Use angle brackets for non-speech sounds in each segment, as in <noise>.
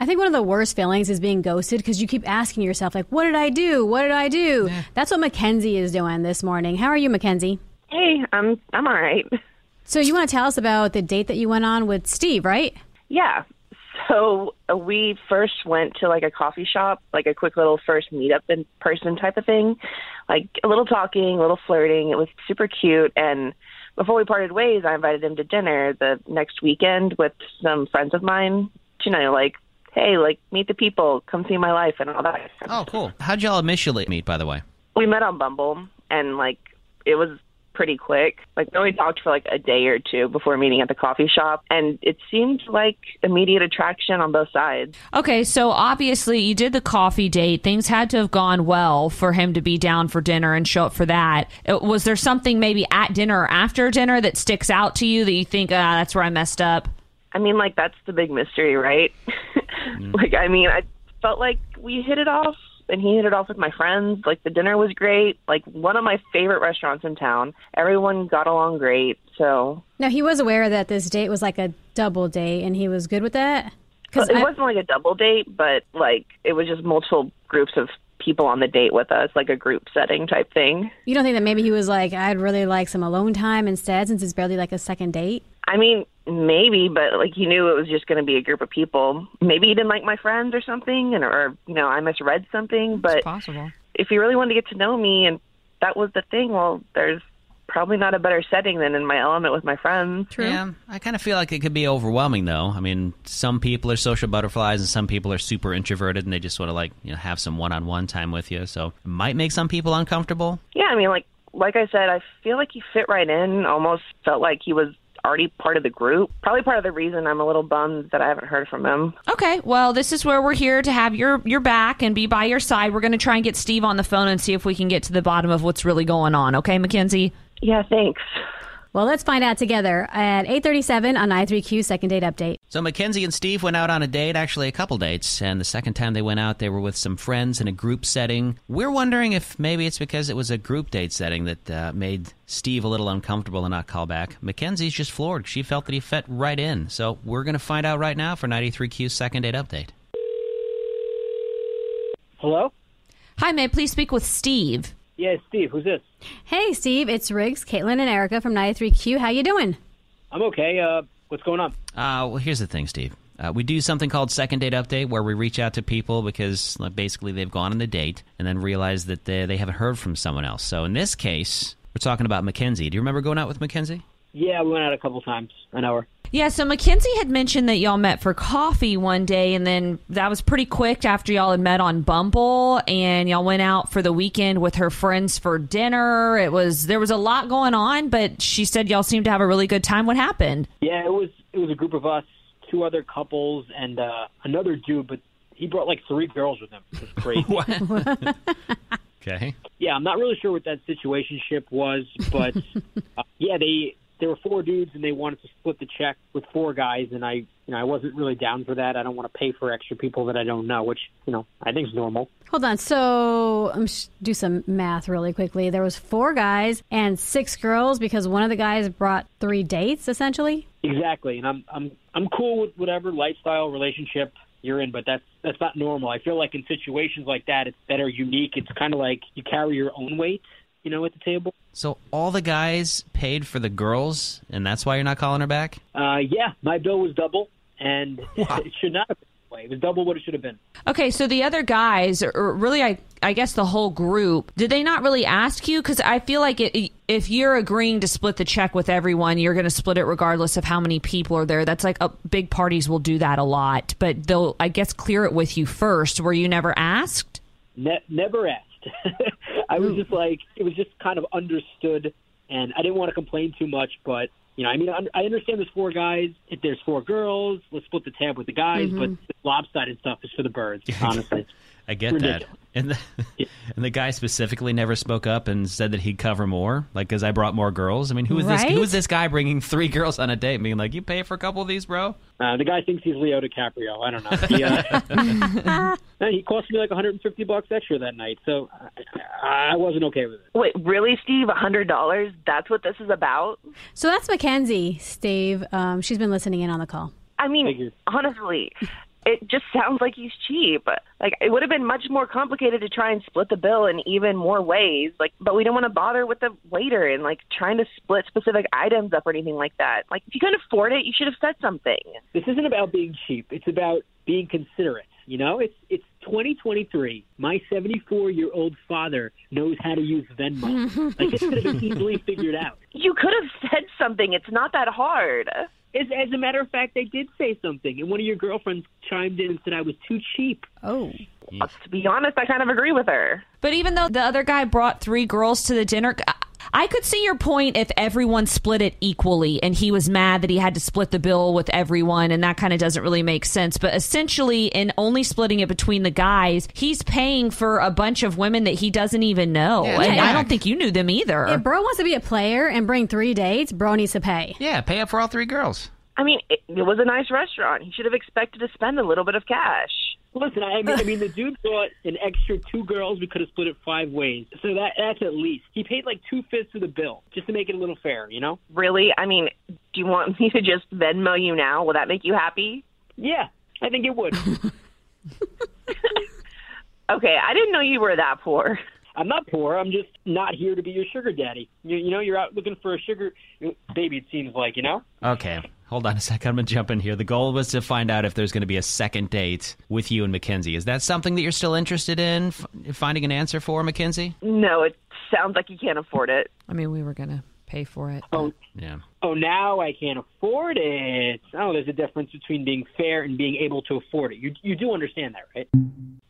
I think one of the worst feelings is being ghosted because you keep asking yourself, like, what did I do? What did I do? Yeah. That's what Mackenzie is doing this morning. How are you, Mackenzie? Hey, I'm I'm all right. So you want to tell us about the date that you went on with Steve, right? Yeah. So uh, we first went to like a coffee shop, like a quick little first meetup in person type of thing, like a little talking, a little flirting. It was super cute. And before we parted ways, I invited him to dinner the next weekend with some friends of mine. You know, like, hey, like meet the people, come see my life, and all that. Oh, cool. How'd y'all initially meet, by the way? we met on Bumble, and like it was pretty quick. Like we only talked for like a day or two before meeting at the coffee shop, and it seemed like immediate attraction on both sides. Okay, so obviously you did the coffee date. Things had to have gone well for him to be down for dinner and show up for that. Uh, Was there something maybe at dinner or after dinner that sticks out to you that you think, ah, that's where I messed up? I mean, like that's the big mystery, right? Mm. <laughs> like, I mean, I felt like we hit it off, and he hit it off with my friends. Like the dinner was great. Like one of my favorite restaurants in town. Everyone got along great. So Now, he was aware that this date was like a double date and he was good with that? Because it wasn't like a double date, but like it was just multiple groups of people on the date with us, like a group setting type thing. you don't think that maybe he was like, I'd really like some alone time instead since it's barely like a second date? I mean, maybe, but like he knew it was just going to be a group of people. Maybe he didn't like my friends or something, and or you know I misread something. But Possible. if he really wanted to get to know me, and that was the thing, well, there's probably not a better setting than in my element with my friends. Yeah, I kind of feel like it could be overwhelming, though. I mean, some people are social butterflies, and some people are super introverted, and they just want to like you know have some one-on-one time with you. So it might make some people uncomfortable. Yeah, I mean, like like I said, I feel like he fit right in. Almost felt like he was already part of the group. Probably part of the reason I'm a little bummed that I haven't heard from him. Okay, well, this is where we're here to have your your back and be by your side. We're going to try and get Steve on the phone and see if we can get to the bottom of what's really going on. Okay, Mackenzie? Yeah, thanks. Well, let's find out together at 837 on 93Q second date update. So Mackenzie and Steve went out on a date, actually a couple dates, and the second time they went out, they were with some friends in a group setting. We're wondering if maybe it's because it was a group date setting that uh, made Steve a little uncomfortable and not call back. Mackenzie's just floored. She felt that he fit right in. So we're going to find out right now for 93Q's second date update. Hello? Hi, may I please speak with Steve? Yeah, Steve. Who's this? Hey, Steve, it's Riggs, Caitlin, and Erica from 93Q. How you doing? I'm okay. Uh, what's going on? Uh, well, here's the thing, Steve. Uh, we do something called second date update where we reach out to people because like, basically they've gone on a date and then realize that they, they haven't heard from someone else. So in this case, we're talking about Mackenzie. Do you remember going out with Mackenzie? Yeah, we went out a couple times. I know her. Yeah, so Mackenzie had mentioned that y'all met for coffee one day, and then that was pretty quick after y'all had met on Bumble, and y'all went out for the weekend with her friends for dinner. It was there was a lot going on, but she said y'all seemed to have a really good time. What happened? Yeah, it was it was a group of us, two other couples, and uh, another dude. But he brought like three girls with him. It was crazy. <laughs> <laughs> Okay. yeah, I'm not really sure what that situationship was, but <laughs> uh, yeah, they there were four dudes and they wanted to split the check with four guys, and I you know I wasn't really down for that. I don't want to pay for extra people that I don't know, which you know I think is normal. Hold on. So I'm sh- do some math really quickly. There was four guys and six girls because one of the guys brought three dates, essentially. Exactly, and I'm I'm I'm cool with whatever lifestyle relationship you're in, but that's that's not normal. I feel like in situations like that, it's that are unique. It's kind of like you carry your own weight, you know, at the table. So all the guys paid for the girls, and that's why you're not calling her back? Uh, yeah, my bill was double, and <laughs> it should not have been that way. It was double what it should have been. Okay, so the other guys, or really, I I guess the whole group, did they not really ask you? Because I feel like it, if you're agreeing to split the check with everyone, you're going to split it regardless of how many people are there. That's like a, big parties will do that a lot, but they'll I guess clear it with you first. Were you never asked? Ne- never asked. <laughs> I was just like, it was just kind of understood, and I didn't want to complain too much, but You know, I mean, I I understand there's four guys. If there's four girls, let's split the tab with the guys. But mm-hmm. the lopsided stuff is for the birds. <laughs> Honestly, I get Ridiculous. that. And the, <laughs> and the guy specifically never spoke up and said that he'd cover more, like because I brought more girls. I mean, who is this? Right? Who is this guy bringing three girls on a date? Being like, you pay for a couple of these, bro? uh, the guy thinks he's Leo DiCaprio. I don't know. He, uh, <laughs> <laughs> he cost me like 150 bucks extra that night, so I, I wasn't okay with it. Wait, really, Steve? Hundred dollars? That's what this is about? So that's Mackenzie, Steve. Um, she's been listening in on the call. I mean, honestly, it just sounds like he's cheap. Like it would have been much more complicated to try and split the bill in even more ways. Like, but we don't want to bother with the waiter and like trying to split specific items up or anything like that. Like, if you couldn't afford it, you should have said something. This isn't about being cheap. It's about being considerate. You know, it's it's 2023. My 74 year old father knows how to use Venmo. <laughs> like this could have been easily figured out. You could have said something. It's not that hard. As, as a matter of fact, they did say something, and one of your girlfriends chimed in and said I was too cheap. Oh. To be honest, I kind of agree with her. But even though the other guy brought three girls to the dinner, I- I could see your point if everyone split it equally and he was mad that he had to split the bill with everyone and that kind of doesn't really make sense. But essentially, in only splitting it between the guys, he's paying for a bunch of women that he doesn't even know. Yeah, and yeah. I don't think you knew them either. If bro wants to be a player and bring three dates, bro needs to pay. Yeah, pay up for all three girls. I mean, it, it was a nice restaurant. He should have expected to spend a little bit of cash. Listen, I mean, I mean, the dude brought an extra two girls. We could have split it five ways, so that that's at least. He paid like two fifths of the bill just to make it a little fair, you know? Really? I mean, do you want me to just Venmo you now? Will that make you happy? Yeah, I think it would. <laughs> Okay, I didn't know you were that poor. I'm not poor. I'm just not here to be your sugar daddy. You, you know, you're out looking for a sugar baby. It seems like you know. Okay, hold on a second. I'm gonna jump in here. The goal was to find out if there's gonna be a second date with you and Mackenzie. Is that something that you're still interested in f- finding an answer for, Mackenzie? No, it sounds like you can't afford it. I mean, we were going to pay for it. Oh, Yeah. oh, now I can't afford it. Oh, there's a difference between being fair and being able to afford it. You you do understand that, right?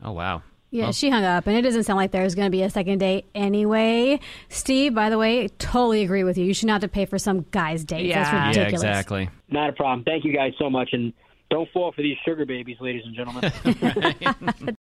Oh wow. Yeah, oh. she hung up, and it doesn't sound like there's going to be a second date anyway. Steve, by the way, totally agree with you. You should not have to pay for some guy's date. Yeah. That's Yeah, ridiculous. exactly. Not a problem. Thank you guys so much, and don't fall for these sugar babies, ladies and gentlemen. <laughs> <laughs> <laughs>